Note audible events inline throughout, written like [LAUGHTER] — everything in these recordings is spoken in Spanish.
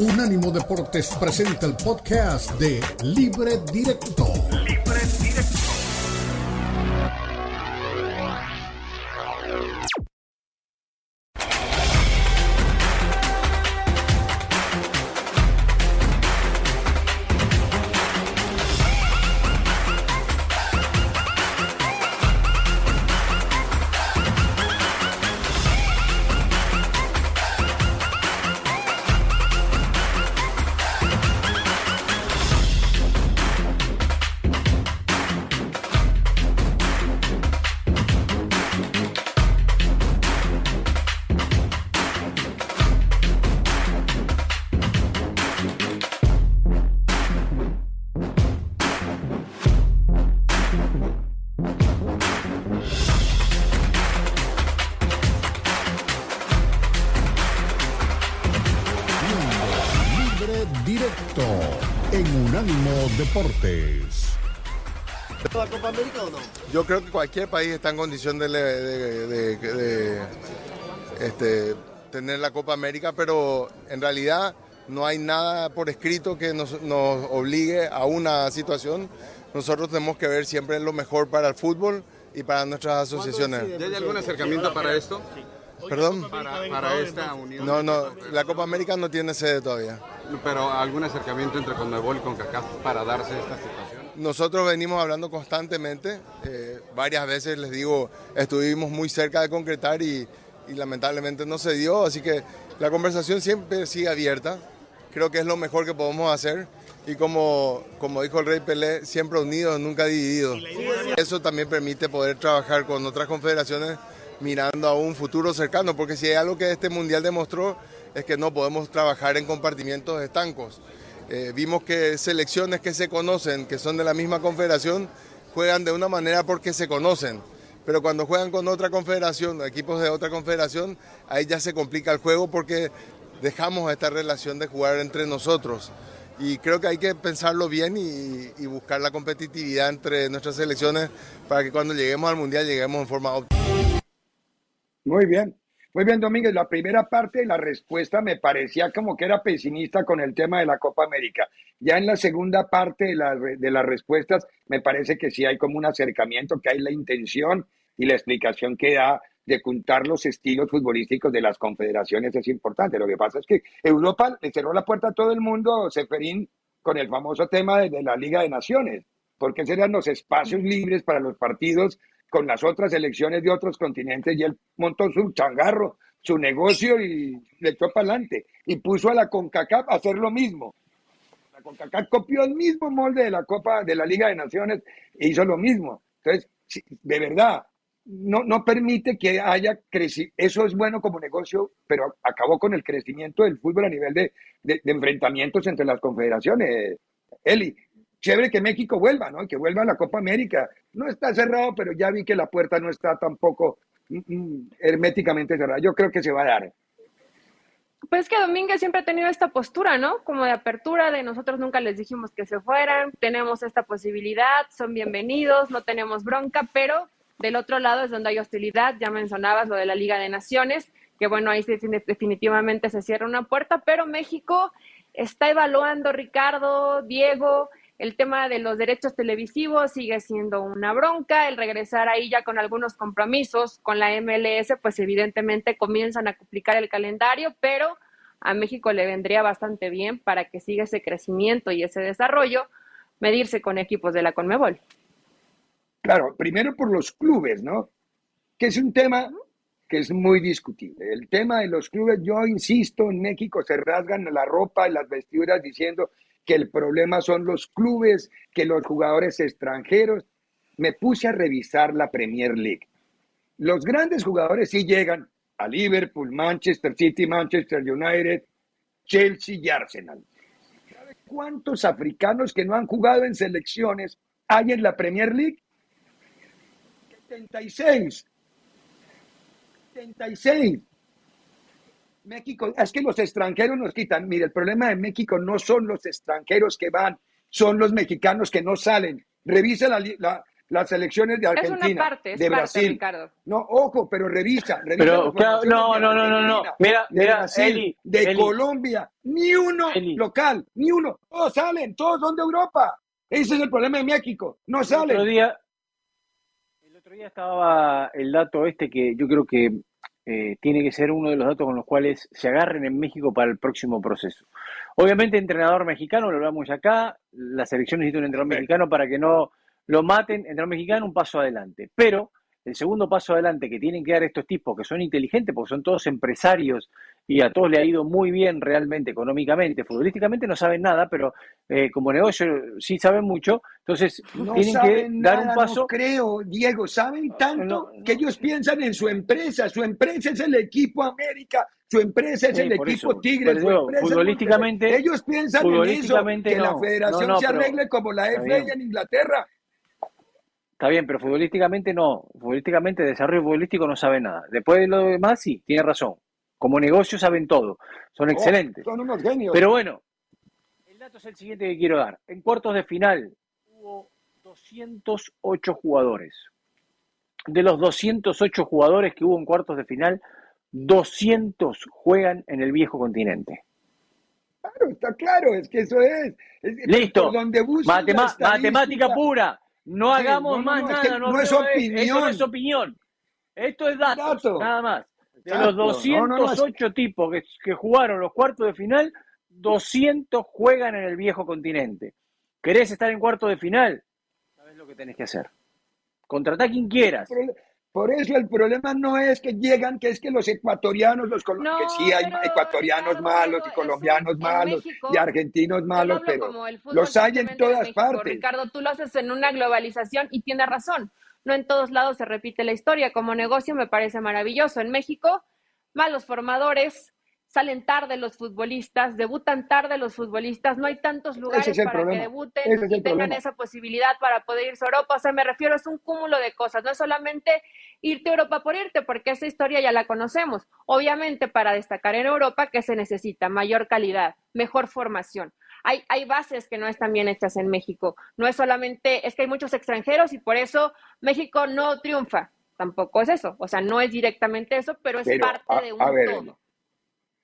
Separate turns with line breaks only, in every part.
Unánimo Deportes presenta el podcast de Libre Directo.
Yo creo que cualquier país está en condición de, de- de- de, este, tener la Copa América, pero en realidad no hay nada por escrito que nos, nos obligue a una situación. Nosotros tenemos que ver siempre lo mejor para el fútbol y para nuestras asociaciones.
¿Ya hay algún acercamiento para esto?
¿Perdón?
Para, para esta unión.
No, no, la Copa América no tiene sede todavía.
Pero algún acercamiento entre Conmebol y CONCACAF para darse esta situación.
Nosotros venimos hablando constantemente, eh, varias veces les digo, estuvimos muy cerca de concretar y, lamentablemente no se dio, así que la conversación siempre sigue abierta, creo que es lo mejor que podemos hacer y como, como dijo el rey Pelé, siempre unidos, nunca divididos. Eso también permite poder trabajar con otras confederaciones mirando a un futuro cercano, porque si hay algo que este mundial demostró es que no podemos trabajar en compartimientos estancos. Eh, vimos que selecciones que se conocen, que son de la misma confederación, juegan de una manera porque se conocen. Pero cuando juegan con otra confederación, equipos de otra confederación, ahí ya se complica el juego porque dejamos esta relación de jugar entre nosotros. Y creo que hay que pensarlo bien y, y buscar la competitividad entre nuestras selecciones para que cuando lleguemos al Mundial lleguemos en forma óptima.
Muy bien. Muy bien, Domínguez. La primera parte de la respuesta me parecía como que era pesimista con el tema de la Copa América. Ya en la segunda parte de, la- de las respuestas me parece que sí hay como un acercamiento, que hay la intención y la explicación que da de juntar los estilos futbolísticos de las confederaciones es importante. Lo que pasa es que Europa le cerró la puerta a todo el mundo, Seferín, con el famoso tema de, de la Liga de Naciones, porque serían los espacios libres para los partidos con las otras elecciones de otros continentes y él montó su changarro, su negocio y le echó para adelante y puso a la CONCACAF a hacer lo mismo. La CONCACAF copió el mismo molde de la Copa de la Liga de Naciones e hizo lo mismo. Entonces, de verdad, no, no permite que haya crecido. Eso es bueno como negocio, pero acabó con el crecimiento del fútbol a nivel de, de- de enfrentamientos entre las confederaciones. Eli, chévere que México vuelva, ¿no? Que vuelva a la Copa América. No está cerrado, pero ya vi que la puerta no está tampoco mm, mm, herméticamente cerrada. Yo creo que se va a dar.
Pues es que Domínguez siempre ha tenido esta postura, ¿no? Como de apertura, de nosotros nunca les dijimos que se fueran, tenemos esta posibilidad, son bienvenidos, no tenemos bronca, pero del otro lado es donde hay hostilidad, ya mencionabas lo de la Liga de Naciones, que bueno, ahí definitivamente se cierra una puerta, pero México está evaluando, Ricardo, Diego, el tema de los derechos televisivos sigue siendo una bronca, el regresar ahí ya con algunos compromisos con la MLS, pues evidentemente comienzan a complicar el calendario, pero a México le vendría bastante bien para que siga ese crecimiento y ese desarrollo, medirse con equipos de la Conmebol.
Claro, primero por los clubes, ¿no? Que es un tema que es muy discutible. El tema de los clubes, yo insisto, en México se rasgan la ropa y las vestiduras diciendo que el problema son los clubes, que los jugadores extranjeros. Me puse a revisar la Premier League. Los grandes jugadores sí llegan a Liverpool, Manchester City, Manchester United, Chelsea y Arsenal. ¿Sabe cuántos africanos que no han jugado en selecciones hay en la Premier League? 76. 76. México, es que los extranjeros nos quitan. Mire, el problema de México no son los extranjeros que van, son los mexicanos que no salen. Revisa la, li- la- las selecciones de
Es
Argentina,
una parte, es
de
parte,
Brasil.
Ricardo.
No, ojo, pero revisa, revisa
Pero, claro, no, no, no, no, no. Mira,
de
mira,
Brasil,
Eli,
de
Eli.
Colombia, ni uno
Eli.
local, ni uno. Todos salen, todos son de Europa. Ese es el problema de México. No
El otro
salen.
día, el otro día estaba el dato este que yo creo que eh, tiene que ser uno de los datos con los cuales se agarren en México para el próximo proceso. Obviamente, entrenador mexicano, lo hablamos ya acá, la selección necesita un entrenador mexicano para que no lo maten, entrenador mexicano, un paso adelante. Pero el segundo paso adelante que tienen que dar estos tipos, que son inteligentes, porque son todos empresarios y a todos le ha ido muy bien realmente, económicamente, futbolísticamente no saben nada, pero eh, como negocio sí saben mucho, entonces
No
tienen que dar un paso.
no creo, Diego. Saben tanto
no,
que ellos piensan en su empresa. Su empresa es el equipo América. Su empresa es
Sí,
el equipo
eso,
Tigre.
por
su
eso,
empresa es
futbolísticamente-
ellos piensan en eso. Que la federación se arregle como la FA en Inglaterra.
Está bien, pero futbolísticamente no. Futbolísticamente, desarrollo futbolístico no sabe nada. Después de lo demás, sí, tiene razón. Como negocio saben todo. Son
Oh,
excelentes.
son unos genios.
Pero bueno, el dato es el siguiente que quiero dar. En cuartos de final hubo 208 jugadores. De los 208 jugadores que hubo en cuartos de final, 200 juegan en el viejo continente.
Claro, está claro, es que eso es. Es-
Listo.
donde
matemática pura. No
Sí,
hagamos
no,
más
no, es
nada.
que
no,
es opinión.
Esto no es opinión. Esto es datos,
Dato.
nada más. De
Exacto.
los
No, no, no, es-
208 tipos que, que jugaron los cuartos de final, 200 juegan en el viejo continente. ¿Querés estar en cuartos de final? Sabes lo que tenés que hacer. Contratá quien quieras.
Por- eso el problema no es que llegan, que es que los ecuatorianos, los
No,
que sí hay ecuatorianos malos y colombianos malos
México,
y argentinos malos, pero los hay en todas
México.
partes.
Ricardo, tú lo haces en una globalización y tienes razón. No en todos lados se repite la historia. Como negocio me parece maravilloso. En México, malos formadores, salen tarde los futbolistas, debutan tarde los futbolistas, no hay tantos lugares
es
para que debuten
Ese
y tengan
problema.
esa posibilidad para poder irse a Europa. O sea, me refiero, es un cúmulo de cosas. No es solamente irte a Europa por irte, porque esa historia ya la conocemos. Obviamente, para destacar en Europa, ¿qué se necesita? Mayor calidad, mejor formación. Hay, hay bases que no están bien hechas en México. No es solamente, es que hay muchos extranjeros y por eso México no triunfa. Tampoco es eso. O sea, no es directamente eso, pero es
Pero,
parte
a-
de un
a ver,
todo.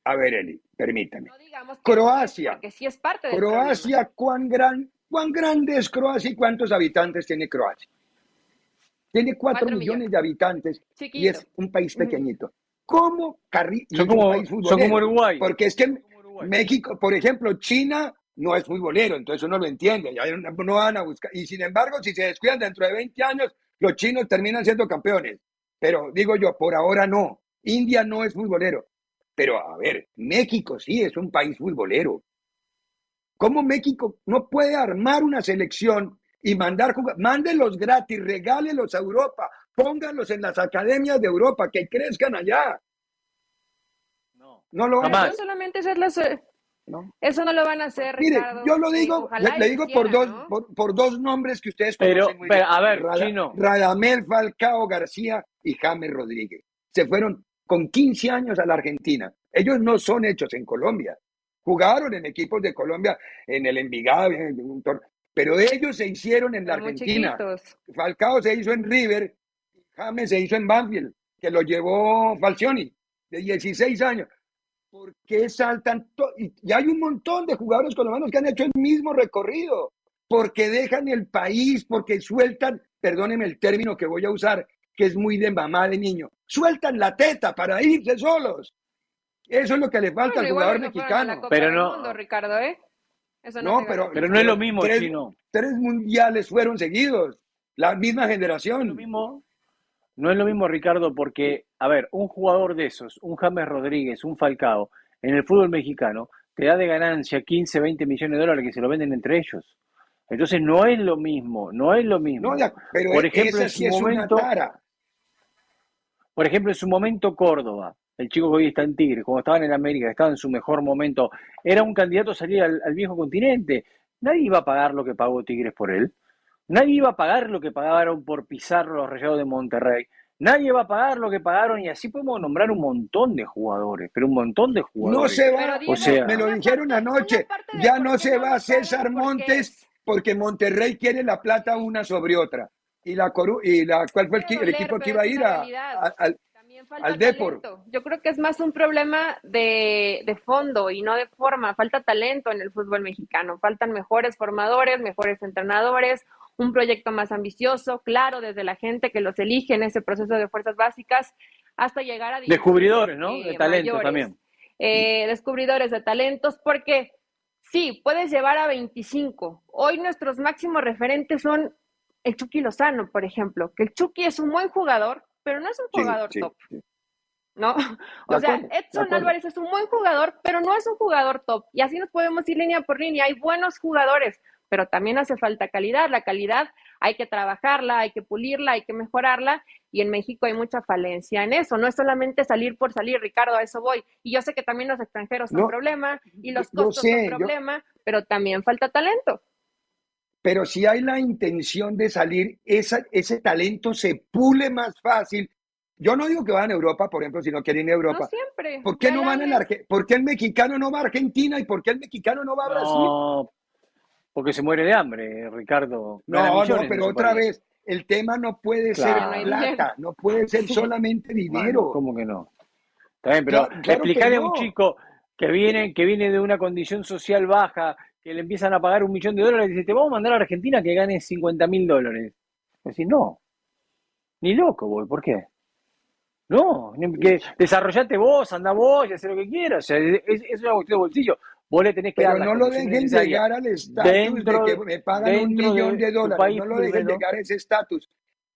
A ver, Eli, permítame.
No digamos que
Croacia.
Porque sí es parte del
Croacia, ¿cuán, gran, ¿cuán grande es Croacia y cuántos habitantes tiene Croacia? Tiene cuatro
Cuatro
millones
millones.
de habitantes y es un país pequeñito. ¿Cómo Carri
Son como-
país
son como Uruguay.
Porque es que. México, por ejemplo, China no es futbolero, entonces uno lo entiende, ya no no van a buscar. Y sin embargo, si se descuidan dentro de 20 años, los chinos terminan siendo campeones. Pero digo yo, por ahora no. India no es futbolero. Pero a ver, México sí es un país futbolero. ¿Cómo México no puede armar una selección y mandar jugadores? Mándenlos gratis, regálenlos a Europa, pónganlos en las academias de Europa, que crezcan allá.
No.
No lo.
No solamente es la
¿no?
Eso no lo van a hacer,
Mire,
Ricardo.
yo lo
Sí,
digo,
ojalá
le, digo por dos,
¿no?
por, por dos nombres que ustedes
Pero,
conocen muy
pero,
bien.
a ver,
Rada-
Chino.
Radamel Falcao García y James Rodríguez. Se fueron con 15 años a la Argentina. Ellos no son hechos en Colombia. Jugaron en equipos de Colombia, en el Envigado, en un tor- pero ellos se hicieron en la Argentina.
chiquitos.
Falcao se hizo en River, James se hizo en Banfield, que lo llevó Falcioni, de 16 años. ¿Por qué saltan? Y y hay un montón de jugadores colombianos que han hecho el mismo recorrido, porque dejan el país, porque sueltan, perdónenme el término que voy a usar, que es muy de mamá de niño, sueltan la teta para irse solos. Eso es lo que le falta
Bueno,
al jugador
no
mexicano.
Pero no-
Mundo, Ricardo, ¿eh? Eso no,
pero.
Pero no es lo mismo,
tres,
Chino.
Tres mundiales fueron seguidos, la misma
No es lo
generación.
mismo, no es lo mismo, Ricardo, porque, a ver, un jugador de esos, un James Rodríguez, un Falcao, en el fútbol mexicano, te da de ganancia 15, 20 millones de dólares que se lo venden entre ellos. Entonces no es lo mismo, no es lo mismo.
No, pero
Por ejemplo,
esa
en
sí
su
es
momento,
una tara.
Por ejemplo, en su momento Córdoba, el chico que hoy está en Tigre, cuando estaba en el América, estaba en su mejor momento, era un candidato a salir al, al viejo continente. Nadie iba a pagar lo que pagó Tigres por él. Nadie iba a pagar lo que pagaron por pisar los rayados de Monterrey. Nadie va a pagar lo que pagaron y así podemos nombrar un montón de jugadores, pero un montón de
No
jugadores.
se va,
O sea-
me lo
una
dijeron anoche, ya no se va César Montes
es-
porque Monterrey quiere la plata una sobre otra. Y la Coru y la cuál fue el, el equipo que iba a ir a, a- al al Depor.
Yo creo que es más un problema de, de fondo y no de forma. Falta talento en el fútbol mexicano. Faltan mejores formadores, mejores entrenadores, un proyecto más ambicioso, claro, desde la gente que los elige en ese proceso de fuerzas básicas hasta llegar a
Descubridores, ¿no?
divisiones,
De talento
mayores.
también.
Eh, descubridores de talentos, porque sí, puedes llevar a 25. Hoy nuestros máximos referentes son el Chucky Lozano, por ejemplo, que el Chucky es un buen jugador, pero no es un jugador
sí,
top,
sí.
¿no? [LAUGHS]
De
O sea,
acuerdo,
Edson. Álvarez es un buen jugador, pero no es un jugador top. Y así nos podemos ir línea por línea. Hay buenos jugadores, pero también hace falta calidad. La calidad hay que trabajarla, hay que pulirla, hay que mejorarla. Y en México hay mucha falencia en eso. No es solamente salir por salir, Ricardo, a eso voy. Y yo sé que también los extranjeros son
No,
problema y los costos
sé,
son
yo-
problema, pero también falta talento.
Pero si hay la intención de salir, esa, ese talento se pule más fácil. Yo no digo que van a Europa, por ejemplo, si no quieren ir a Europa.
No siempre.
¿Por qué no van a la ¿Por qué el mexicano no va a Argentina y por qué el mexicano no va a Brasil?
No, porque se muere de hambre, Ricardo.
No, no, pero otra
país.
vez, el tema no puede
Claro.
ser plata, no puede ser solamente
Bueno,
dinero.
¿Cómo que no? Está bien, pero
Claro-
explicarle a un chico que viene, que viene de una condición social baja, que le empiezan a pagar un millón de dólares, y dice, te vamos a mandar a Argentina que gane 50 mil dólares. Decís, no, ni loco voy, ¿por qué? No, que desarrollate vos, anda vos y haz lo que quieras. O sea, es, es una cuestión de bolsillo. Vos le tenés que
Pero
dar
no lo dejen llegar al estatus de que me pagan un millón
de
de dólares.
país
No lo dejen llegar a ese estatus.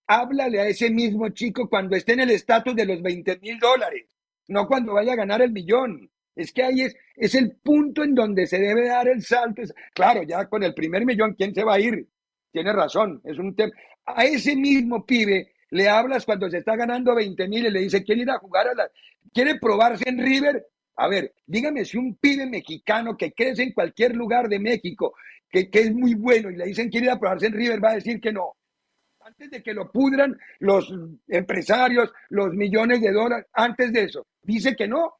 Háblale a ese mismo chico cuando esté en el estatus de los 20 mil dólares, no cuando vaya a ganar el millón. Es que ahí es, es el punto en donde se debe dar el salto. Claro, ya con el primer millón, ¿quién se va a ir? Tiene razón, es un tema. A ese mismo pibe le hablas cuando se está ganando 20 mil y le dice, ¿quiere ir a jugar a la... ¿Quiere probarse en River? A ver, dígame si un pibe mexicano que crece en cualquier lugar de México, que, que es muy bueno y le dicen quiere ir a probarse en River, va a decir que no. Antes de que lo pudran los empresarios, los millones de dólares, antes de eso, dice que no.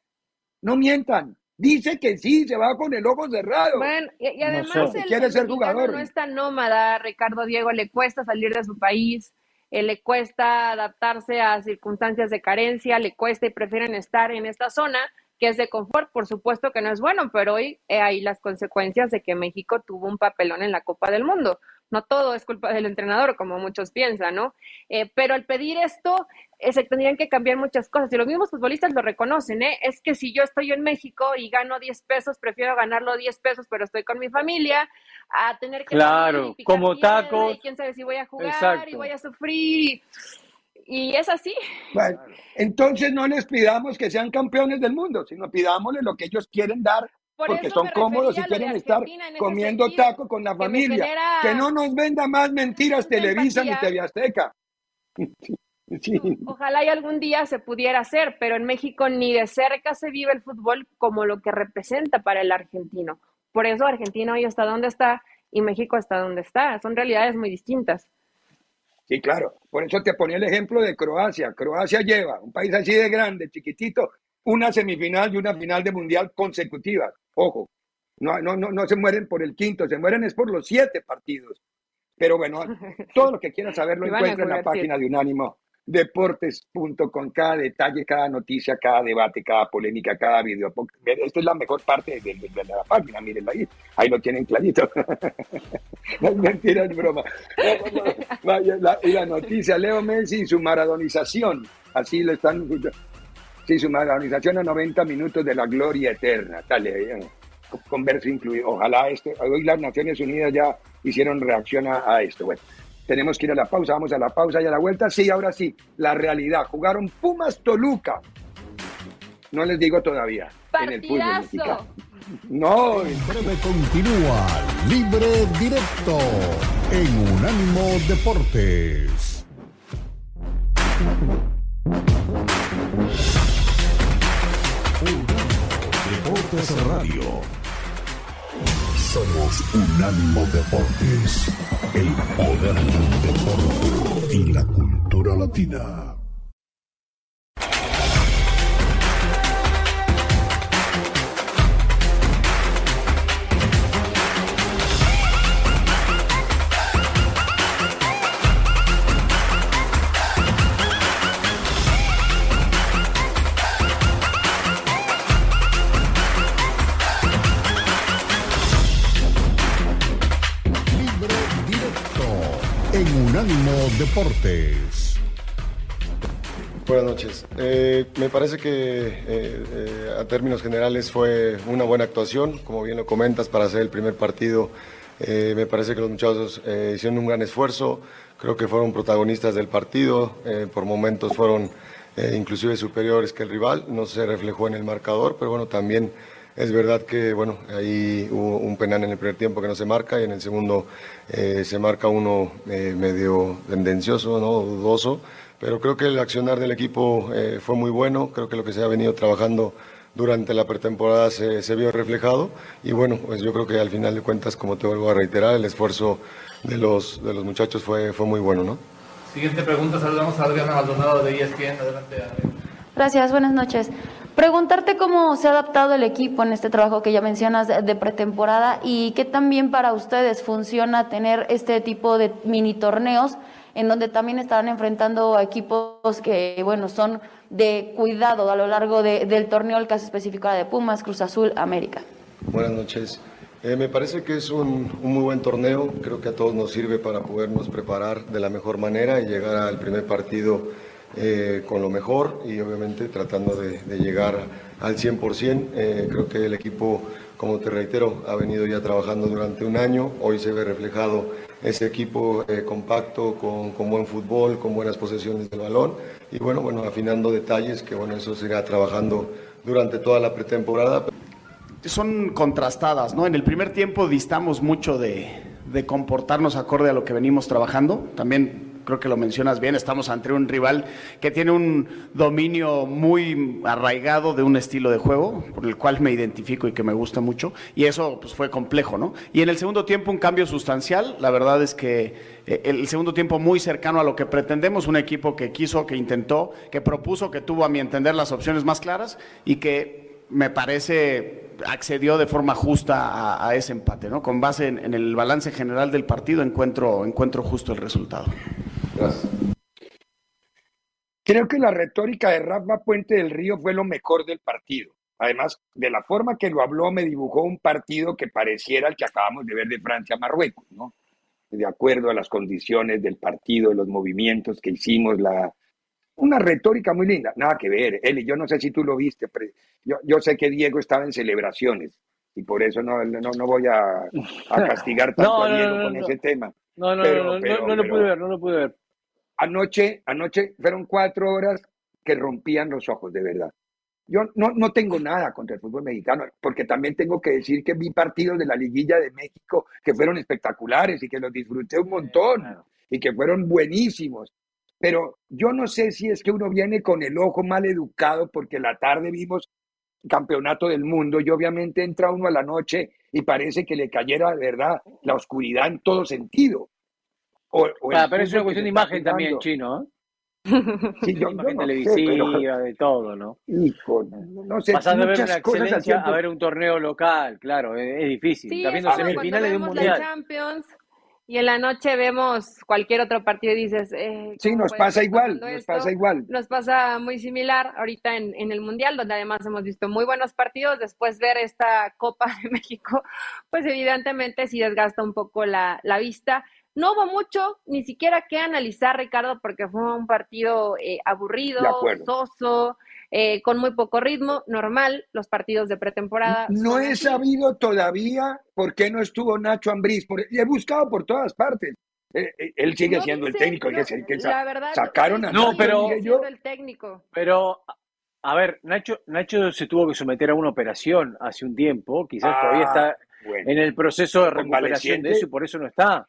No mientan. Dice que sí, se va con el ojo cerrado.
Bueno, y, y
No
además
sé.
el,
Quiere
el
ser jugador.
no es tan nómada, Ricardo Diego, le cuesta salir de su país, eh, le cuesta adaptarse a circunstancias de carencia, le cuesta y prefieren estar en esta zona que es de confort, por supuesto que no es bueno, pero hoy eh, hay las consecuencias de que México tuvo un papelón en la Copa del Mundo. No todo es culpa del entrenador, como muchos piensan, ¿no? Eh, pero al pedir esto, eh, se tendrían que cambiar muchas cosas. Y los mismos futbolistas lo reconocen, ¿eh? Es que si yo estoy en México y gano 10 pesos, prefiero ganarlo 10 pesos, pero estoy con mi familia, a tener que
Claro, como tacos.
Y quién sabe si voy a jugar
Exacto.
y voy a sufrir. Y es así.
Bueno, entonces no les pidamos que sean campeones del mundo, sino pidámosle lo que ellos quieren dar,
Por
porque son cómodos y quieren estar comiendo
sentido,
taco con la
que
familia.
genera
Que no nos venda más mentiras Televisa ni. TV Azteca. [LAUGHS] Sí.
Ojalá y algún día se pudiera hacer, pero en México ni de cerca se vive el fútbol como lo que representa para el argentino. Por eso Argentina hoy está donde está y México está donde está. Son realidades muy distintas.
Sí, claro. Por eso te ponía el ejemplo de Croacia. Croacia lleva, un país así de grande, chiquitito, una semifinal y una final de mundial consecutivas. Ojo, no, no, no, no se mueren por el quinto, se mueren es por los siete partidos. Pero bueno, [LAUGHS] todo lo que quieras saber lo encuentras en la página de Unánimo Deportes.com. Cada detalle, cada noticia, cada debate, cada polémica, cada video. Esta es la mejor parte de, de- de la página, mírenla ahí. Ahí lo tienen clarito. [LAUGHS] no es mentira, es broma. La, y la noticia, Leo Messi y su maradonización. Así lo están. Sí, su maradonización a 90 minutos de la gloria eterna. Dale, eh, con verso incluido. Ojalá este, hoy las Naciones Unidas ya hicieron reacción a, a esto. Bueno, tenemos que ir a la pausa, vamos a la pausa y a la vuelta. Sí, ahora sí, la realidad. Jugaron Pumas Toluca. No les digo todavía. En el fútbol mexicano. No,
En breve continúa Libre Directo en Unánimo Deportes. Deportes Radio. Somos Unánimo Deportes, el poder del deporte y la cultura latina. Unánimo Deportes.
Buenas noches. Eh, me parece que eh, eh, a términos generales fue una buena actuación, como bien lo comentas, para hacer el primer partido. Me parece que los muchachos hicieron un gran esfuerzo, creo que fueron protagonistas del partido, por momentos fueron inclusive superiores que el rival, no se reflejó en el marcador, pero bueno, también es verdad que bueno, ahí hubo un penal en el primer tiempo que no se marca y en el segundo eh, se marca uno eh, medio tendencioso, ¿no? dudoso, pero creo que el accionar del equipo eh, fue muy bueno, creo que lo que se ha venido trabajando durante la pretemporada se, se vio reflejado y bueno, pues yo creo que al final de cuentas, como te vuelvo a reiterar, el esfuerzo de los, de los muchachos fue, fue muy bueno, ¿no?
Siguiente pregunta, saludamos a Adriana Maldonado de ESPN. Adelante, Adriana.
Gracias, buenas noches. Preguntarte cómo se ha adaptado el equipo en este trabajo que ya mencionas de, pretemporada y qué también para ustedes funciona tener este tipo de mini torneos en donde también estarán enfrentando a equipos que, bueno, son de cuidado a lo largo de- del torneo, el caso específico de Pumas, Cruz Azul, América.
Buenas noches. Eh, me parece que es un, un muy buen torneo, creo que a todos nos sirve para podernos preparar de la mejor manera y llegar al primer partido eh, con lo mejor y obviamente tratando de, llegar al 100%. Eh, creo que el equipo, como te reitero, ha venido ya trabajando durante un año, hoy se ve reflejado ese equipo eh, compacto, con, con buen fútbol, con buenas posesiones del balón y bueno, bueno, afinando detalles que bueno, eso se irá trabajando durante toda la pretemporada.
son contrastadas, ¿no? En el primer tiempo distamos mucho de, de comportarnos acorde a lo que venimos trabajando. También creo que lo mencionas bien, estamos ante un rival que tiene un dominio muy arraigado de un estilo de juego, por el cual me identifico y que me gusta mucho, y eso pues fue complejo, ¿no? Y en el segundo tiempo un cambio sustancial, la verdad es que eh, el segundo tiempo muy cercano a lo que pretendemos, un equipo que quiso, que intentó, que propuso, que tuvo a mi entender las opciones más claras y que me parece accedió de forma justa a, ese empate, ¿no? Con base en, en el balance general del partido encuentro, encuentro justo el resultado.
Gracias.
Creo que la retórica de Rafa Puente del Río fue lo mejor del partido. Además, de la forma que lo habló, me dibujó un partido que pareciera el que acabamos de ver de Francia-Marruecos, ¿no? De acuerdo a las condiciones del partido, los movimientos que hicimos, la... una retórica muy linda. Nada que ver, Eli, yo no sé si tú lo viste, pero yo, yo sé que Diego estaba en celebraciones y por eso no, no, no voy a, a [LAUGHS] castigar tanto
No,
a
no,
Diego
no,
con
no.
ese tema.
No, no,
Pero-
no, no,
pero-
no, no lo
pero-
pude ver, no lo pude ver.
Anoche, anoche fueron cuatro horas que rompían los ojos, de verdad. Yo no, no tengo nada contra el fútbol mexicano, porque también tengo que decir que vi partidos de la liguilla de México que fueron espectaculares y que los disfruté un montón y que fueron buenísimos. Pero yo no sé si es que uno viene con el ojo mal educado porque la tarde vimos campeonato del mundo y obviamente entra uno a la noche y parece que le cayera de verdad la oscuridad en todo sentido. O-
Ah, pero es una cuestión de imagen también, chino, ¿eh? [LAUGHS]
Sí, yo, yo
imagen
no sé,
televisiva,
pero,
de todo, ¿no?
hijo, no, sé,
Pasás de ver una
cosas
excelencia
haciendo-
a ver un torneo local, claro, es, es difícil.
Sí,
Está viendo semifinales de un mundial.
Champions y en la noche vemos cualquier otro partido y dices, eh,
Sí,
¿cómo
nos pasa igual,
pasando
nos
esto?
pasa igual.
Nos pasa muy similar ahorita en, en el Mundial, donde además hemos visto muy buenos partidos. Después ver esta Copa [LAUGHS] de México, pues evidentemente sí desgasta un poco la, la vista. No hubo mucho, ni siquiera que analizar, Ricardo, porque fue un partido eh, aburrido, soso, eh, con muy poco ritmo, normal, los partidos de pretemporada.
No he
así.
sabido todavía por qué no estuvo Nacho Ambriz. Por, he buscado por todas partes. Eh, eh, él sigue
No
siendo el técnico,
no,
es el que sa-
la verdad,
sacaron a
No,
Nacho,
pero-
yo.
siendo el técnico.
Pero, a ver, Nacho, Nacho se tuvo que someter a una operación hace un tiempo, quizás
Ah,
todavía está
bueno.
en el proceso de recuperación de eso y por eso no está.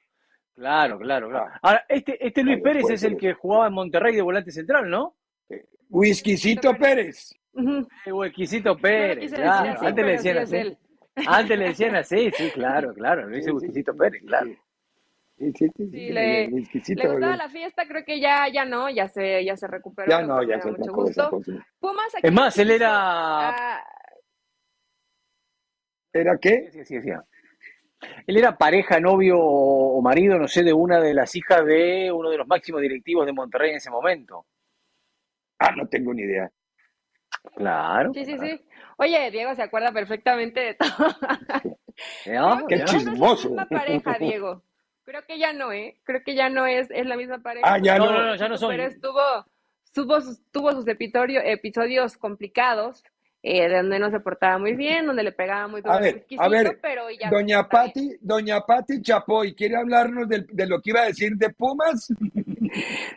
Claro, claro, claro.
Ah.
Ahora, este, este Luis Pérez es el que jugaba en Monterrey de volante central, ¿no?
Whiskycito Pérez.
No lo
Pérez, claro. Antes le decían así. Antes le decían así, sí, [LAUGHS] claro, claro. Huesquisito
sí,
Pérez, claro.
sí. Sí, sí, sí,
le-
whiskycito,
Le gustaba la fiesta, creo que ya, ya no, ya se, ya se recuperó.
Ya no, ya se
mucho gusto. Pumas aquí
Es más, él era.
a-
¿Era qué?
Sí, sí, sí. Él era pareja, novio o marido, no sé, de una de las hijas de uno de los máximos directivos de Monterrey en ese momento.
Ah, no tengo ni idea.
Claro.
Sí, sí, sí. Oye, Diego se acuerda perfectamente de todo. [LAUGHS]
Qué
¿Ya?
chismoso.
Una pareja, Diego. Creo que ya no, ¿eh? Creo que ya no es, es la misma pareja.
Ah, ya
No,
no.
no, no, ya no son.
Pero estuvo, tuvo sus, tuvo sus episodio- episodios complicados, eh, donde no se portaba muy bien, donde le pegaba muy duro
A ver,
exquisito,
a ver,
pero ya
doña. Pati, doña Pati Chapoy, ¿quiere hablarnos de, lo que iba a decir de Pumas? [LAUGHS]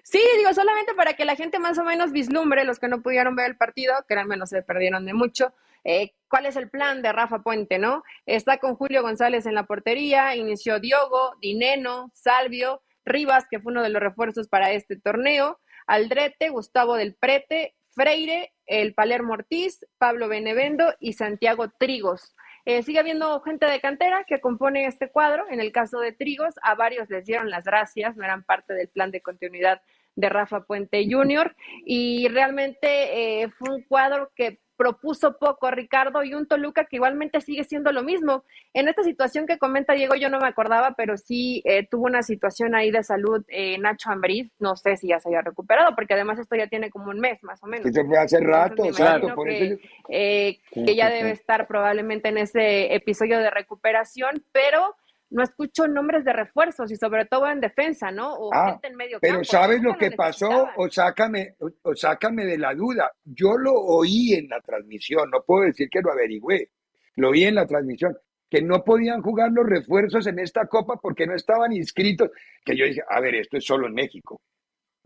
Sí, digo, solamente para que la gente más o menos vislumbre, los que no pudieron ver el partido, que al menos se perdieron de mucho, eh, cuál es el plan de Rafa Puente, ¿no? Está con Julio González en la portería, inició Diogo, Dineno, Salvio, Rivas, que fue uno de los refuerzos para este torneo, Aldrete, Gustavo del Prete, Freire, el Palermo Ortiz, Pablo Benevendo y Santiago Trigos. Eh, sigue habiendo gente de cantera que compone este cuadro. En el caso de Trigos, a varios les dieron las gracias, no eran parte del plan de continuidad de Rafa Puente Jr. Y realmente eh, fue un cuadro que propuso poco Ricardo y un Toluca que igualmente sigue siendo lo mismo. En esta situación que comenta Diego, yo no me acordaba, pero sí eh, tuvo una situación ahí de salud eh, Nacho Ambriz, no sé si ya se haya recuperado, porque además esto ya tiene como un mes más o menos.
Que se fue hace rato,
imagino
por
que,
eso
eh, que ya debe estar probablemente en ese episodio de recuperación, pero no escucho nombres de refuerzos y sobre todo en defensa, ¿no? O
Ah,
gente en medio
Pero
campo.
¿sabes lo que pasó? O sácame, o, o sácame de la duda. Yo lo oí en la transmisión, no puedo decir que lo averigüé. Lo oí en la transmisión, que no podían jugar los refuerzos en esta copa porque no estaban inscritos. Que yo dije, a ver, esto es solo en México.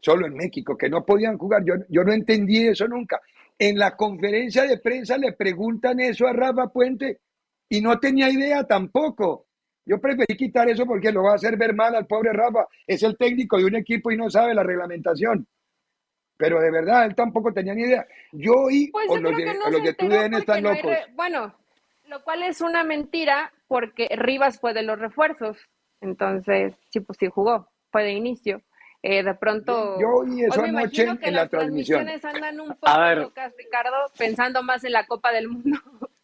Solo en México, que no podían jugar. Yo, yo no entendí eso nunca. En la conferencia de prensa le preguntan eso a Rafa Puente y no tenía idea tampoco. Yo preferí quitar eso porque lo va a hacer ver mal al pobre Rafa. Es el técnico de un equipo y no sabe la reglamentación. Pero de verdad, él tampoco tenía ni idea. Yo oí,
Pues
o
yo
los de,
que no
los de tu DN están
no
locos.
re- bueno, lo cual es una mentira porque Rivas fue de los refuerzos, entonces sí, pues sí jugó, fue de inicio. Eh, de pronto,
Yo oí eso
hoy me
anoche
imagino que
en la
las
transmisión.
transmisiones andan un
A
poco
ver.
locas, Ricardo, pensando más en la Copa del Mundo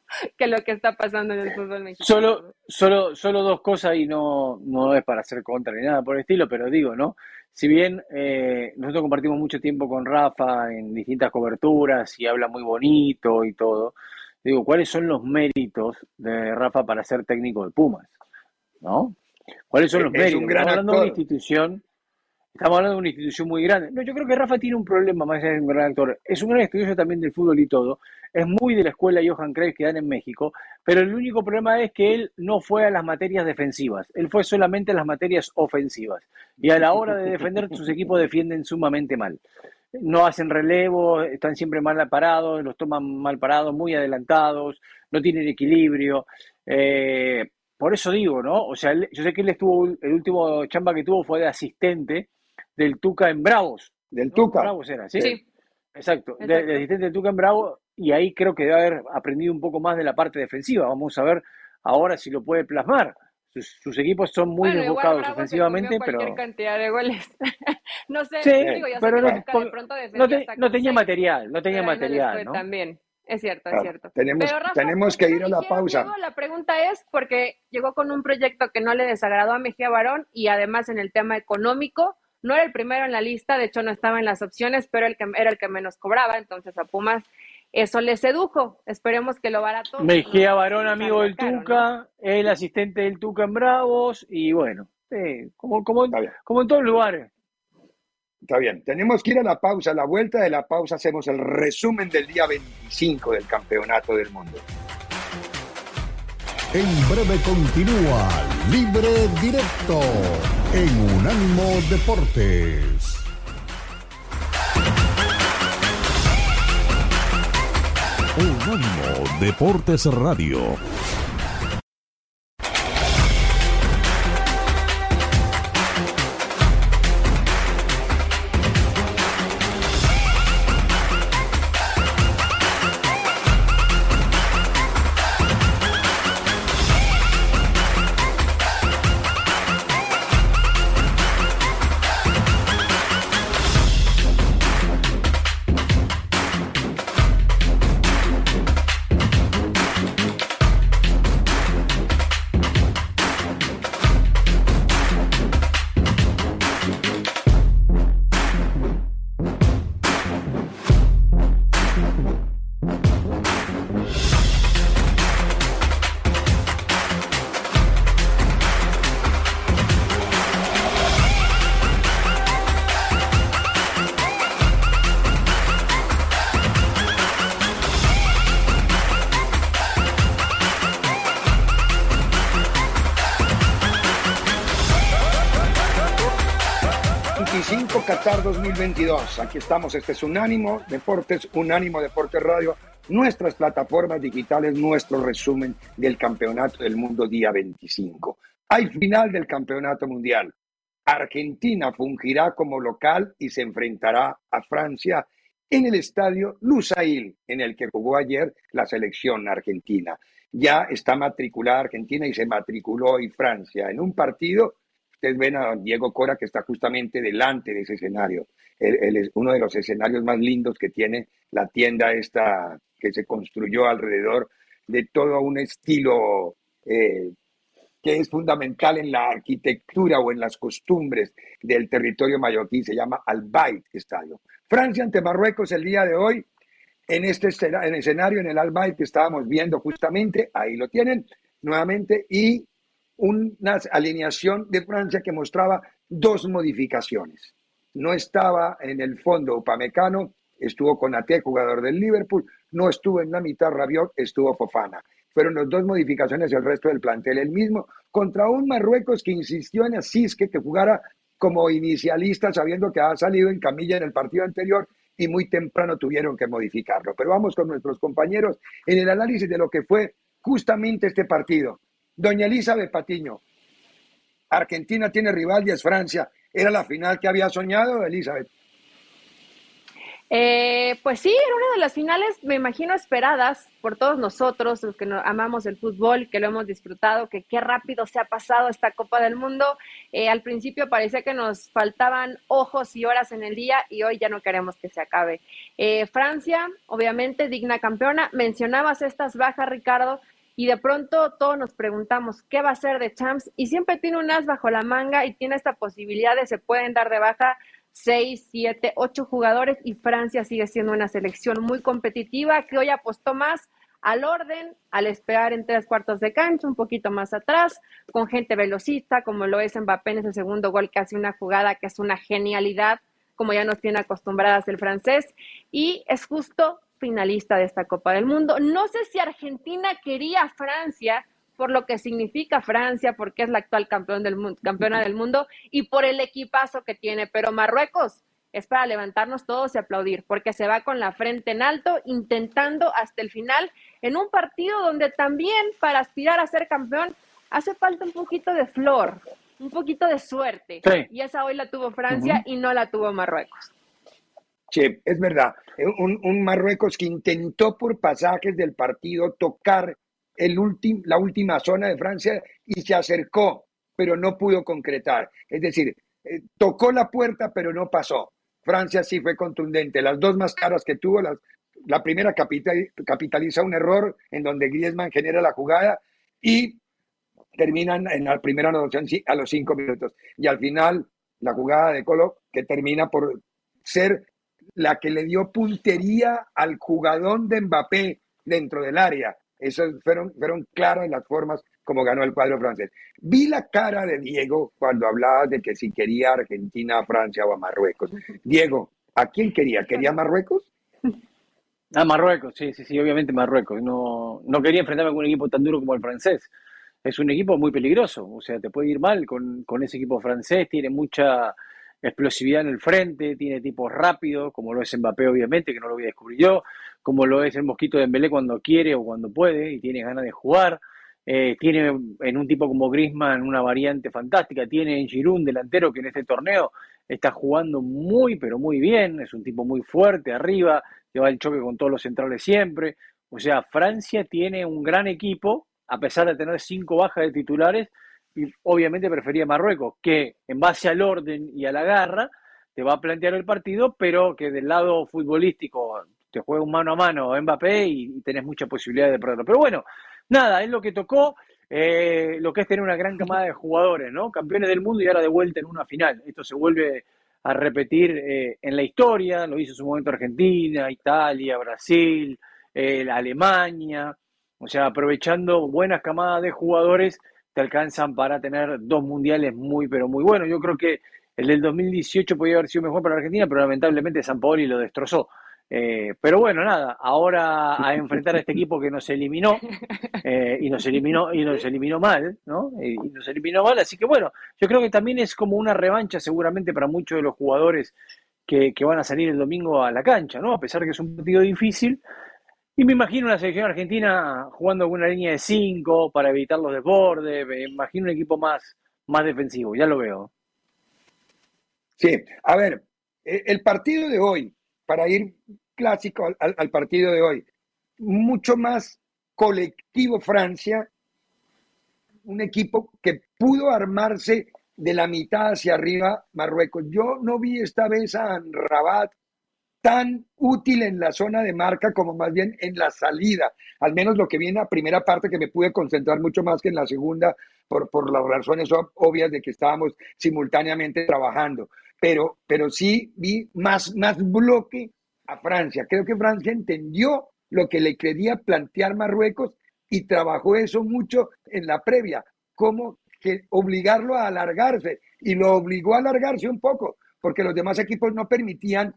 [LAUGHS] que lo que está pasando en el fútbol mexicano.
Solo, solo, solo dos cosas y no, no es para hacer contra ni nada por el estilo, pero digo, ¿no? Si bien eh, nosotros compartimos mucho tiempo con Rafa en distintas coberturas y habla muy bonito y todo, digo, ¿cuáles son los méritos de Rafa para ser técnico de Pumas? ¿No? ¿Cuáles son los
Es
méritos?
un gran
Estamos hablando de una institución, estamos hablando de una institución muy grande. No, yo creo que Rafa tiene un problema más allá de un gran actor. Es un gran estudioso también del fútbol y todo. Es muy de la escuela Johan Cruyff que dan en México, pero el único problema es que él no fue a las materias defensivas, él fue solamente a las materias ofensivas. Y a la hora de defender, sus equipos defienden sumamente mal. No hacen relevo, están siempre mal parados, los toman mal parados, muy adelantados, no tienen equilibrio. Eh, por eso digo, ¿no? O sea, él- yo sé que él estuvo, el último chamba que tuvo fue de asistente del Tuca en Bravos.
Del
¿no?
Tuca.
Bravos era, ¿sí?
Sí.
Exacto,
Exacto.
de asistente del Tuca en Bravo, y ahí creo que debe haber aprendido un poco más de la parte defensiva. Vamos a ver ahora si lo puede plasmar. Sus, sus equipos son muy
Bueno,
desbocados ofensivamente, pero
cantidad de goles. [LAUGHS] no sé,
Sí,
digo, yo sé
pero
que
no-
de pronto
no, te- no tenía
seis,
material, no tenía material, ¿no?
tan bien. Es cierto, es cierto.
tenemos,
Pero Rafa,
tenemos
¿por
que ir a la pausa.
Diego? La pregunta es porque llegó con un proyecto que no le desagradó a Mejía Barón y además en el tema económico no era el primero en la lista, de hecho no estaba en las opciones, pero el que, era el que menos cobraba, entonces a Pumas eso le sedujo. Esperemos que lo barato.
Mejía
no
Barón,
salga
amigo del
caro, ¿no?
Tuca, el asistente del Tuca en Bravos, y bueno, sí, como, como,
bien.
como en todos lugares.
Está bien, tenemos que ir a la pausa. A la vuelta de la pausa hacemos el resumen del día 25 del Campeonato del Mundo.
En breve continúa Libre Directo en Unánimo Deportes. Unánimo Deportes Radio.
2022. Aquí estamos, este es Unánimo Deportes, Unánimo Deportes Radio, nuestras plataformas digitales, nuestro resumen del Campeonato del Mundo día 25. Hay final del Campeonato Mundial. Argentina fungirá como local y se enfrentará a Francia en el estadio Lusail, en el que jugó ayer la selección argentina. Ya está matriculada Argentina y se matriculó hoy Francia en un partido ustedes ven a Diego Cora que está justamente delante de ese escenario. Es uno de los escenarios más lindos que tiene la tienda esta que se construyó alrededor de todo un estilo eh, que es fundamental en la arquitectura o en las costumbres del territorio mallorquín, se llama Albayt Estadio. Francia ante Marruecos el día de hoy, en este escenario, en el Albayt que estábamos viendo justamente, ahí lo tienen nuevamente, y una alineación de Francia que mostraba dos modificaciones. No estaba en el fondo Upamecano, estuvo con Ate, jugador del Liverpool, no estuvo en la mitad Rabiot, estuvo Fofana. Fueron las dos modificaciones el resto del plantel el mismo, contra un Marruecos que insistió en Asisque que jugara como inicialista, sabiendo que ha salido en camilla en el partido anterior y muy temprano tuvieron que modificarlo. Pero vamos con nuestros compañeros en el análisis de lo que fue justamente este partido. Doña Elizabeth Patiño, Argentina tiene rival y es Francia. ¿Era la final que había soñado, Elizabeth?
Eh, pues sí, era una de las finales, me imagino, esperadas por todos nosotros, los que amamos el fútbol, que lo hemos disfrutado, que qué rápido se ha pasado esta Copa del Mundo. Eh, al principio parecía que nos faltaban ojos y horas en el día y hoy ya no queremos que se acabe. Eh, Francia, obviamente, digna campeona. Mencionabas estas bajas, Ricardo y de pronto todos nos preguntamos qué va a ser de Champs y siempre tiene un as bajo la manga y tiene esta posibilidad de se pueden dar de baja seis, siete, ocho jugadores y Francia sigue siendo una selección muy competitiva que hoy apostó más al orden, al esperar en tres cuartos de cancha, un poquito más atrás, con gente velocista, como lo es Mbappé en ese segundo gol, que hace una jugada que es una genialidad, como ya nos tiene acostumbradas el francés, y es justo finalista de esta Copa del Mundo. No sé si Argentina quería a Francia por lo que significa Francia, porque es la actual campeón del mundo, campeona del mundo y por el equipazo que tiene, pero Marruecos es para levantarnos todos y aplaudir, porque se va con la frente en alto, intentando hasta el final, en un partido donde también para aspirar a ser campeón hace falta un poquito de flor, un poquito de suerte. Y esa hoy la tuvo Francia y no la tuvo Marruecos.
Sí, es verdad. Un, Marruecos que intentó por pasajes del partido tocar el la última zona de Francia y se acercó, pero no pudo concretar. Es decir, eh, tocó la puerta, pero no pasó. Francia sí fue contundente. Las dos más caras que tuvo, la primera capitaliza un error en donde Griezmann genera la jugada y terminan en la primera anotación a los cinco minutos. Y al final, la jugada de Colo, que termina por ser la que le dio puntería al jugador de Mbappé dentro del área. Esas fueron, fueron claras las formas como ganó el cuadro francés. Vi la cara de Diego cuando hablaba de que si quería Argentina, Francia o a Marruecos. Diego, ¿a quién quería? ¿Quería Marruecos?
A Marruecos, sí, sí, sí, obviamente Marruecos. No, no quería enfrentarme con un equipo tan duro como el francés. Es un equipo muy peligroso, o sea, te puede ir mal con, con ese equipo francés, tiene mucha explosividad en el frente, tiene tipos rápidos, como lo es Mbappé obviamente, que no lo voy a descubrir yo, como lo es el Mosquito de Mbélé cuando quiere o cuando puede y tiene ganas de jugar. Eh, tiene en un tipo como Grisman una variante fantástica, tiene en Giroud un delantero que en este torneo está jugando muy pero muy bien, es un tipo muy fuerte arriba, que va el choque con todos los centrales siempre. O sea, Francia tiene un gran equipo, a pesar de tener cinco bajas de titulares, y obviamente prefería Marruecos, que en base al orden y a la garra te va a plantear el partido, pero que del lado futbolístico te juega un mano a mano Mbappé y, tenés mucha posibilidad de perderlo. Pero bueno, nada, es lo que tocó, eh, lo que es tener una gran camada de jugadores, ¿no? Campeones del mundo y ahora de vuelta en una final. Esto se vuelve a repetir eh, en la historia, lo hizo en su momento Argentina, Italia, Brasil, eh, Alemania, o sea, aprovechando buenas camadas de jugadores te alcanzan para tener dos mundiales muy, pero muy buenos. Yo creo que el del 2018 podía haber sido mejor para Argentina, pero lamentablemente San Paoli lo destrozó. Eh, pero bueno, nada, ahora a enfrentar a este [LAUGHS] equipo que nos eliminó, eh, y nos eliminó, y nos eliminó mal, ¿no? Y nos eliminó mal, así que bueno, yo creo que también es como una revancha seguramente para muchos de los jugadores que, que van a salir el domingo a la cancha, ¿no? A pesar que es un partido difícil. Y me imagino una selección argentina jugando con una línea de cinco para evitar los desbordes, me imagino un equipo más, más defensivo, ya lo veo.
Sí, a ver, eh, el partido de hoy, para ir clásico al, al partido de hoy, mucho más colectivo Francia, un equipo que pudo armarse de la mitad hacia arriba Marruecos. Yo no vi esta vez a Rabat tan útil en la zona de marca como más bien en la salida. Al menos lo que vi en la primera parte que me pude concentrar mucho más que en la segunda por, por las razones obvias de que estábamos simultáneamente trabajando. Pero, pero sí vi más, más bloque a Francia. Creo que Francia entendió lo que le quería plantear Marruecos y trabajó eso mucho en la previa, como que obligarlo a alargarse y lo obligó a alargarse un poco, porque los demás equipos no permitían,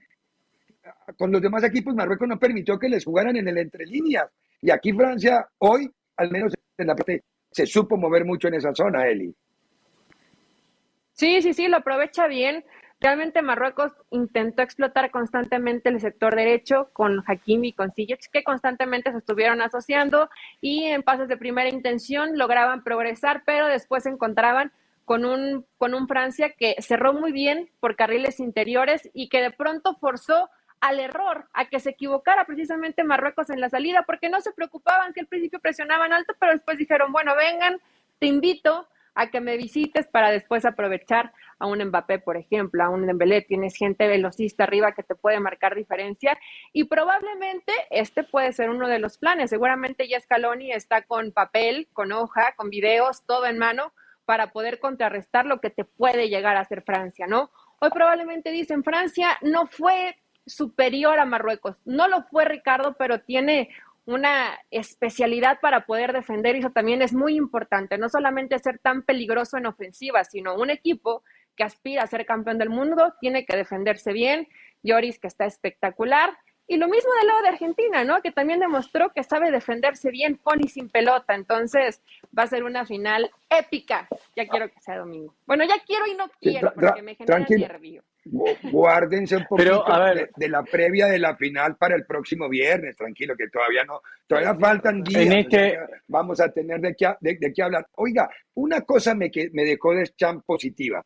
con los demás equipos Marruecos no permitió que les jugaran en el entre líneas. Y aquí Francia hoy, al menos en la parte, se supo mover mucho en esa zona, Eli.
Sí, sí, sí, lo aprovecha bien. Realmente Marruecos intentó explotar constantemente el sector derecho con Hakimi y con Ziyech, que constantemente se estuvieron asociando y en pases de primera intención lograban progresar, pero después se encontraban con un, con un Francia que cerró muy bien por carriles interiores y que de pronto forzó al error, a que se equivocara precisamente Marruecos en la salida, porque no se preocupaban si al principio presionaban alto, pero después dijeron, bueno, vengan, te invito a que me visites para después aprovechar a un Mbappé, por ejemplo, a un Dembélé, tienes gente velocista arriba que te puede marcar diferencia y probablemente este puede ser uno de los planes. Seguramente ya Scaloni está con papel, con hoja, con videos, todo en mano para poder contrarrestar lo que te puede llegar a hacer Francia, ¿no? Hoy probablemente dicen Francia no fue superior a Marruecos. No lo fue Ricardo, pero tiene una especialidad para poder defender y eso también es muy importante, no solamente ser tan peligroso en ofensiva, sino un equipo que aspira a ser campeón del mundo tiene que defenderse bien, Lloris que está espectacular y lo mismo del lado de Argentina, ¿no? Que también demostró que sabe defenderse bien con y sin pelota. Entonces va a ser una final épica. Ya quiero que sea domingo. Bueno, ya quiero y no quiero porque me genera nervio.
Guárdense un [LAUGHS] poquito De, la previa de la final para el próximo viernes, tranquilo, que todavía no, todavía faltan días. Este vamos a tener de qué, de, qué hablar. Oiga, una cosa me, que, me dejó de champ positiva.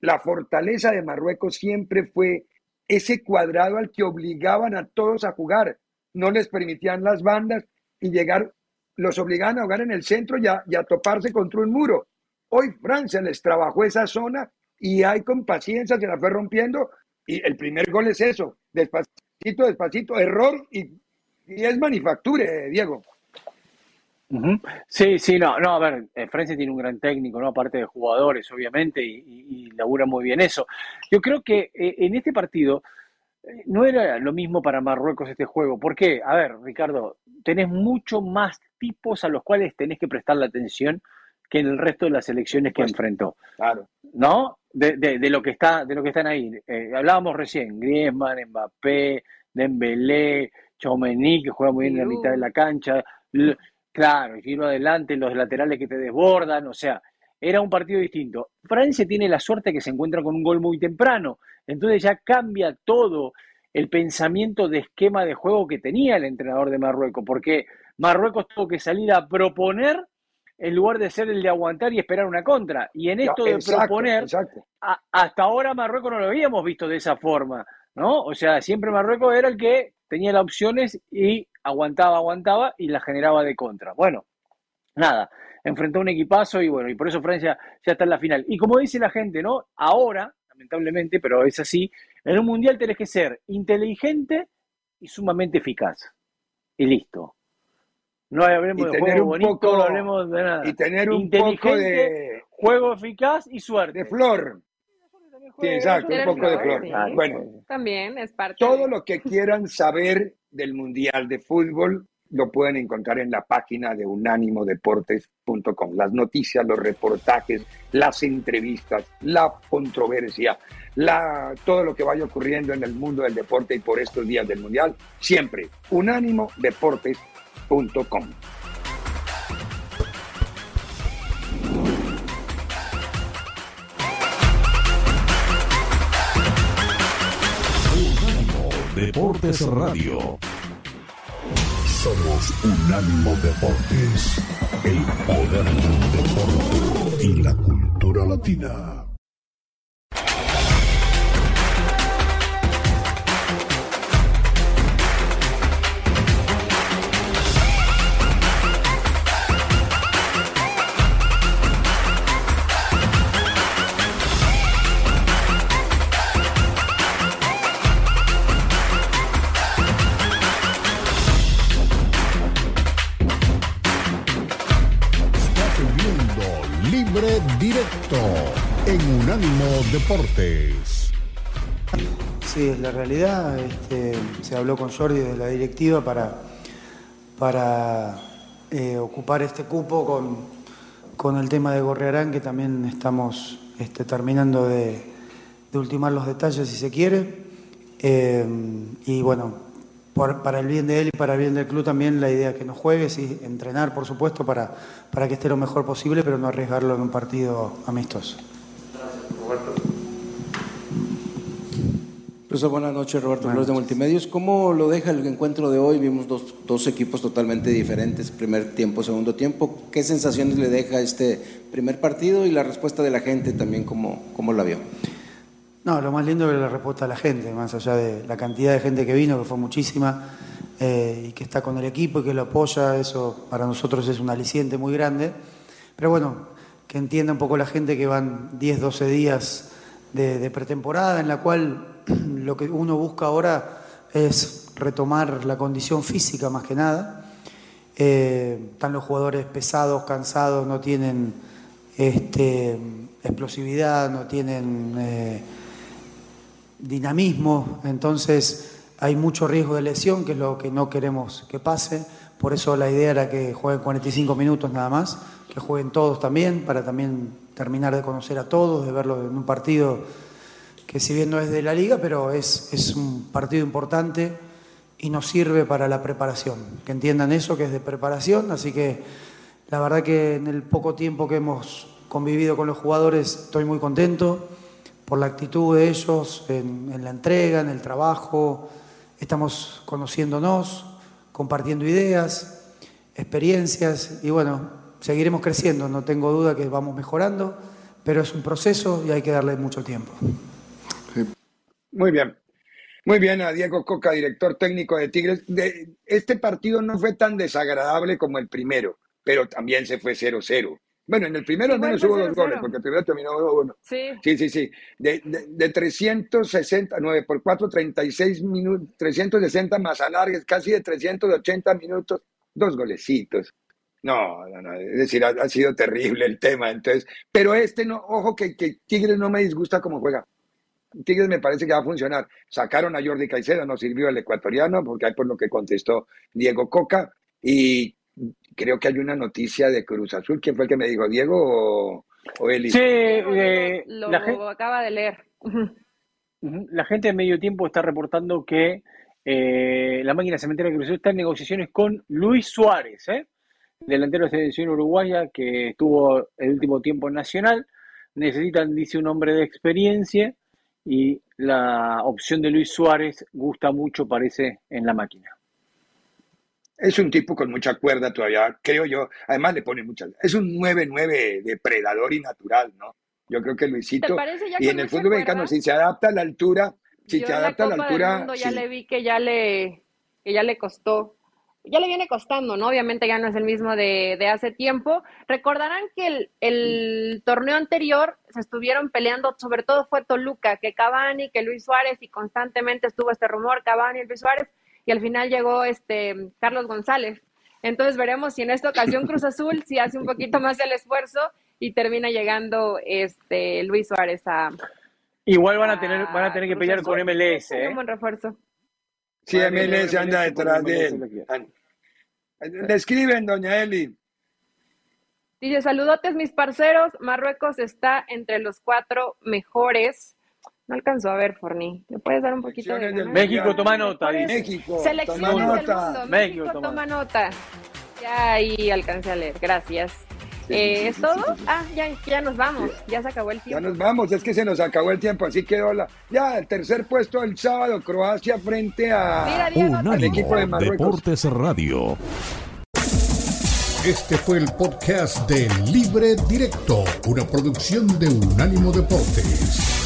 La fortaleza de Marruecos siempre fue ese cuadrado al que obligaban a todos a jugar. No les permitían las bandas y llegar, los obligaban a jugar en el centro y a, y a toparse contra un muro. Hoy Francia les trabajó esa zona y hay con paciencia, se la fue rompiendo y el primer gol es eso, despacito, despacito, error y, es manufacture, Diego.
Sí, sí, no, no, a ver, eh, Francia tiene un gran técnico, ¿no? Aparte de jugadores, obviamente, y, labura muy bien eso. Yo creo que eh, en este partido eh, no era lo mismo para Marruecos este juego. ¿Por qué? A ver, Ricardo, tenés mucho más tipos a los cuales tenés que prestar la atención que en el resto de las elecciones que enfrentó.
Claro.
¿No? De, de, lo que está, de lo que están ahí. Eh, hablábamos recién, Griezmann, Mbappé, Dembélé, Chomení, que juega muy bien en la mitad de la cancha. Claro, giro adelante, los laterales que te desbordan, o sea, era un partido distinto. Francia tiene la suerte que se encuentra con un gol muy temprano, entonces ya cambia todo el pensamiento de esquema de juego que tenía el entrenador de Marruecos, porque Marruecos tuvo que salir a proponer en lugar de ser el de aguantar y esperar una contra. Y en esto de proponer, hasta ahora Marruecos no lo habíamos visto de esa forma, ¿no? O sea, siempre Marruecos era el que tenía las opciones y aguantaba, aguantaba y la generaba de contra. Bueno, nada, enfrentó un equipazo y bueno, y por eso Francia ya está en la final. Y como dice la gente, ¿no? Ahora, lamentablemente, pero es así, en un mundial tenés que ser inteligente y sumamente eficaz. Y listo. No hablemos de juego bonito, no hablemos de nada.
Y tener un poco de
juego eficaz y suerte.
De flor. Sí, exacto, un poco de flor. Bueno,
también es parte.
Todo lo que quieran saber del Mundial de Fútbol lo pueden encontrar en la página de unánimodeportes.com. Las noticias, los reportajes, las entrevistas, la controversia, la, todo lo que vaya ocurriendo en el mundo del deporte y por estos días del Mundial, siempre unánimodeportes.com.
Deportes Radio. Somos Unánimo Deportes, el poder del deporte y la cultura latina. Deportes.
Sí, es la realidad. Este, se habló con Jordi de la directiva para, para eh, ocupar este cupo con, con el tema de Gorrearán, que también estamos este, terminando de, de ultimar los detalles, si se quiere. Eh, y bueno, por- para el bien de él y para el bien del club también la idea es que no juegue, sí, entrenar, por supuesto, para, para que esté lo mejor posible, pero no arriesgarlo en un partido amistoso.
Buenas noches, Roberto Flores de Multimedios. ¿Cómo lo deja el encuentro de hoy? Vimos dos, dos equipos totalmente diferentes, primer tiempo, segundo tiempo. ¿Qué sensaciones le deja este primer partido y la respuesta de la gente también, cómo, cómo la vio?
No, lo más lindo es la respuesta de la gente, más allá de la cantidad de gente que vino, que fue muchísima, eh, y que está con el equipo y que lo apoya, eso para nosotros es un aliciente muy grande. Pero bueno, que entienda un poco la gente que van 10, 12 días de, de pretemporada, en la cual [CLEARS THROAT] lo que uno busca ahora es retomar la condición física más que nada. Eh, están los jugadores pesados, cansados, no tienen este, explosividad, no tienen eh, dinamismo, entonces hay mucho riesgo de lesión, que es lo que no queremos que pase. Por eso la idea era que jueguen 45 minutos nada más, que jueguen todos también, para también terminar de conocer a todos, de verlo en un partido que si bien no es de la liga, pero es, es un partido importante y nos sirve para la preparación. Que entiendan eso, que es de preparación, así que la verdad que en el poco tiempo que hemos convivido con los jugadores estoy muy contento por la actitud de ellos en, en la entrega, en el trabajo. Estamos conociéndonos, compartiendo ideas, experiencias y bueno, seguiremos creciendo. No tengo duda que vamos mejorando, pero es un proceso y hay que darle mucho tiempo.
Muy bien. Muy bien a Diego Coca, director técnico de Tigres. De- este partido no fue tan desagradable como el primero, pero también se fue 0-0. Bueno, en el primero al
Igual
menos hubo dos
0-0.
goles, porque el primero terminó 1-1.
Sí.
Sí, sí, sí. De, de, de 369 por 4, 36 minutos, 360 más alargues, casi de 380 minutos, dos golecitos. No, no, no, es decir, ha, ha sido terrible el tema. Entonces, pero este no, ojo que, que Tigres no me disgusta cómo juega. Tigres me parece que va a funcionar. Sacaron a Jordi Caicedo, no sirvió el ecuatoriano, porque hay por lo que contestó Diego Coca. Y creo que hay una noticia de Cruz Azul. ¿Quién fue el que me dijo, Diego o, o Eli?
Sí, eh,
Lo
la, gen-
acaba de leer.
La gente de medio tiempo está reportando que eh, la máquina cementera de Cruz Azul está en negociaciones con Luis Suárez, ¿eh? delantero de la selección uruguaya que estuvo el último tiempo en Nacional. Necesitan, dice, un hombre de experiencia y la opción de Luis Suárez gusta mucho, parece, en la máquina.
Es un tipo con mucha cuerda todavía, creo yo. Además le pone muchas. Es un 9-9 depredador y natural, ¿no? Yo creo que
¿Te
Luisito.
parece ya
Y en el fútbol mexicano, si se adapta a la altura, si
Yo
se adapta a la altura,
Mundo ya
sí.
le vi que ya le, que ya le costó. Ya le viene costando, ¿no? Obviamente ya no es el mismo de, de hace tiempo. Recordarán que el, el torneo anterior se estuvieron peleando, sobre todo fue Toluca, que Cavani, que Luis Suárez, y constantemente estuvo este rumor, Cavani y Luis Suárez, y al final llegó este Carlos González. Entonces veremos si en esta ocasión Cruz Azul si hace un poquito más el esfuerzo y termina llegando este Luis Suárez a,
Igual van a tener, van a tener que
Cruz
pelear
Azul.
con MLS,
Sería
¿eh?
un buen refuerzo.
Sí, MLS anda detrás de él. Le escriben, doña Eli.
Dice, saludotes mis parceros, Marruecos está entre los cuatro mejores. No alcanzó a ver, Forni. ¿Le puedes dar un poquito de ganas?
México toma nota, dice.
México,
Selecciones
toma
del
nota.
mundo.
México
México
toma
toma nota. Ya ahí alcancé a leer. Gracias. Eh, ¿Es todo? Ah, ya, ya nos vamos. Ya se acabó el
Ya
tiempo.
nos vamos, es que se nos acabó el tiempo, así quedó la. Ya, el tercer puesto el sábado, Croacia frente a,
Unánimo
equipo de Marruecos.
Deportes Radio. Este fue el podcast de Libre Directo, una producción de Unánimo Deportes.